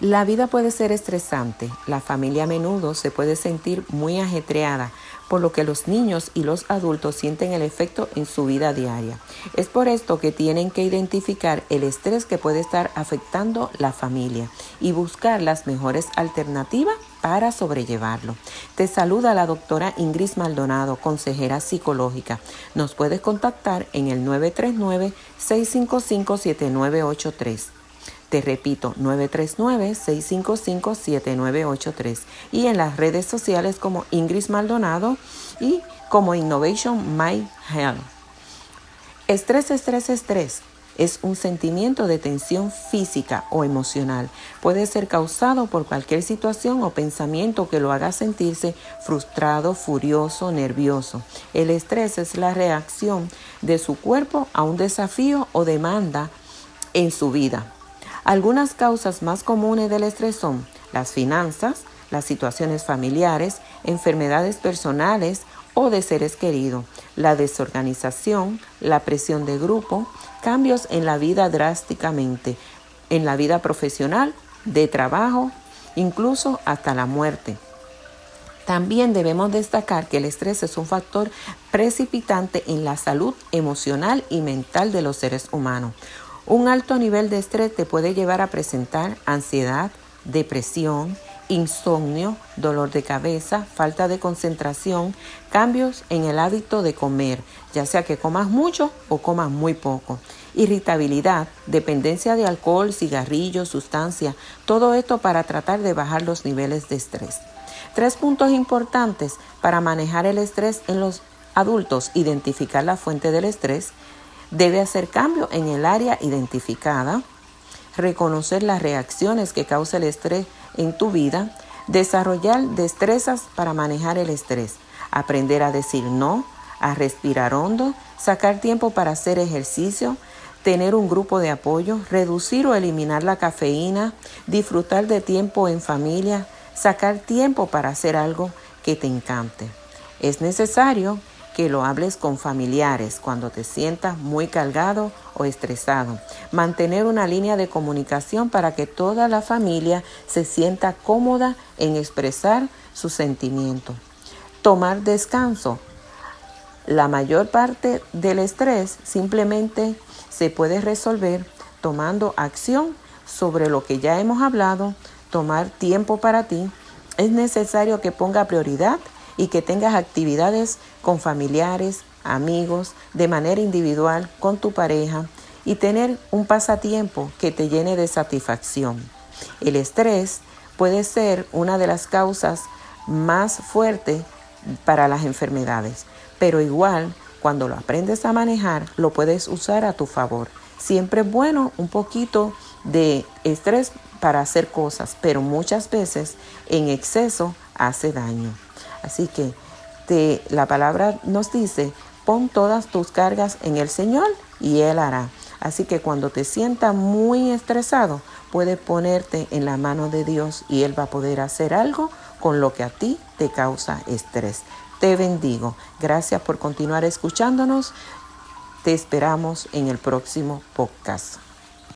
La vida puede ser estresante, la familia a menudo se puede sentir muy ajetreada, por lo que los niños y los adultos sienten el efecto en su vida diaria. Es por esto que tienen que identificar el estrés que puede estar afectando la familia y buscar las mejores alternativas para sobrellevarlo. Te saluda la doctora Ingrid Maldonado, consejera psicológica. Nos puedes contactar en el 939-655-7983. Te repito, 939-655-7983 y en las redes sociales como Ingrid Maldonado y como Innovation My Health. Estrés, estrés, estrés es un sentimiento de tensión física o emocional. Puede ser causado por cualquier situación o pensamiento que lo haga sentirse frustrado, furioso, nervioso. El estrés es la reacción de su cuerpo a un desafío o demanda en su vida. Algunas causas más comunes del estrés son las finanzas, las situaciones familiares, enfermedades personales o de seres queridos, la desorganización, la presión de grupo, cambios en la vida drásticamente, en la vida profesional, de trabajo, incluso hasta la muerte. También debemos destacar que el estrés es un factor precipitante en la salud emocional y mental de los seres humanos. Un alto nivel de estrés te puede llevar a presentar ansiedad, depresión, insomnio, dolor de cabeza, falta de concentración, cambios en el hábito de comer, ya sea que comas mucho o comas muy poco, irritabilidad, dependencia de alcohol, cigarrillos, sustancia, todo esto para tratar de bajar los niveles de estrés. Tres puntos importantes para manejar el estrés en los adultos, identificar la fuente del estrés, Debe hacer cambio en el área identificada, reconocer las reacciones que causa el estrés en tu vida, desarrollar destrezas para manejar el estrés, aprender a decir no, a respirar hondo, sacar tiempo para hacer ejercicio, tener un grupo de apoyo, reducir o eliminar la cafeína, disfrutar de tiempo en familia, sacar tiempo para hacer algo que te encante. Es necesario que lo hables con familiares cuando te sientas muy cargado o estresado. Mantener una línea de comunicación para que toda la familia se sienta cómoda en expresar sus sentimientos. Tomar descanso. La mayor parte del estrés simplemente se puede resolver tomando acción sobre lo que ya hemos hablado, tomar tiempo para ti. Es necesario que ponga prioridad y que tengas actividades con familiares, amigos, de manera individual, con tu pareja y tener un pasatiempo que te llene de satisfacción. El estrés puede ser una de las causas más fuertes para las enfermedades, pero igual cuando lo aprendes a manejar lo puedes usar a tu favor. Siempre es bueno un poquito de estrés para hacer cosas, pero muchas veces en exceso hace daño. Así que la palabra nos dice, pon todas tus cargas en el Señor y Él hará. Así que cuando te sientas muy estresado, puedes ponerte en la mano de Dios y Él va a poder hacer algo con lo que a ti te causa estrés. Te bendigo. Gracias por continuar escuchándonos. Te esperamos en el próximo podcast.